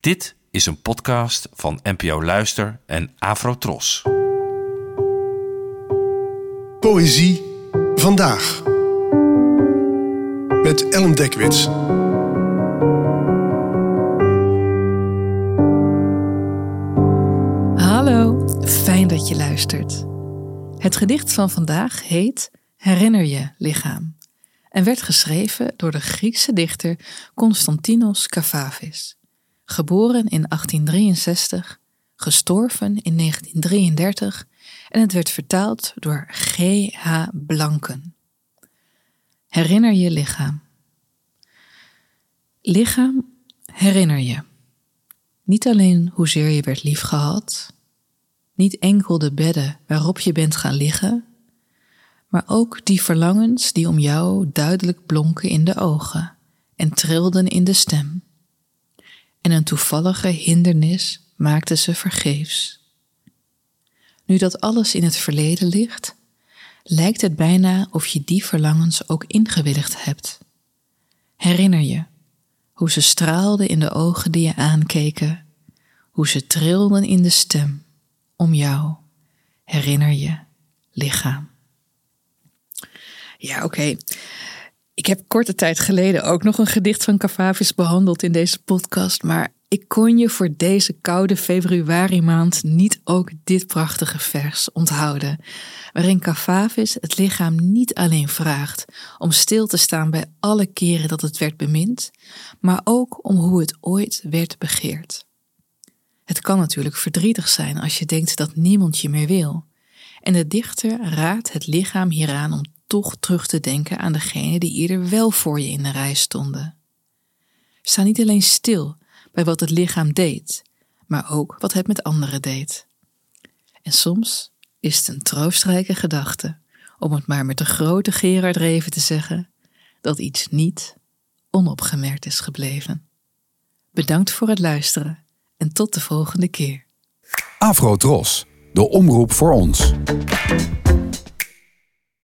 Dit is een podcast van NPO Luister en Afrotros. Poëzie vandaag. Met Ellen Dekwits. Hallo, fijn dat je luistert. Het gedicht van vandaag heet Herinner je, lichaam en werd geschreven door de Griekse dichter Constantinos Kafafis. Geboren in 1863, gestorven in 1933 en het werd vertaald door G.H. Blanken. Herinner je lichaam. Lichaam, herinner je. Niet alleen hoezeer je werd liefgehad, niet enkel de bedden waarop je bent gaan liggen, maar ook die verlangens die om jou duidelijk blonken in de ogen en trilden in de stem. En een toevallige hindernis maakte ze vergeefs. Nu dat alles in het verleden ligt, lijkt het bijna of je die verlangens ook ingewilligd hebt. Herinner je hoe ze straalden in de ogen die je aankeken, hoe ze trilden in de stem om jou. Herinner je lichaam. Ja, oké. Ik heb korte tijd geleden ook nog een gedicht van Cavavis behandeld in deze podcast, maar ik kon je voor deze koude februari maand niet ook dit prachtige vers onthouden, waarin Cavavis het lichaam niet alleen vraagt om stil te staan bij alle keren dat het werd bemind, maar ook om hoe het ooit werd begeerd. Het kan natuurlijk verdrietig zijn als je denkt dat niemand je meer wil. En de dichter raadt het lichaam hieraan om toch terug te denken aan degene die eerder wel voor je in de rij stonden. Sta niet alleen stil bij wat het lichaam deed, maar ook wat het met anderen deed. En soms is het een troostrijke gedachte, om het maar met de grote Gerard Reven te zeggen, dat iets niet onopgemerkt is gebleven. Bedankt voor het luisteren en tot de volgende keer. Afro Tros, de omroep voor ons.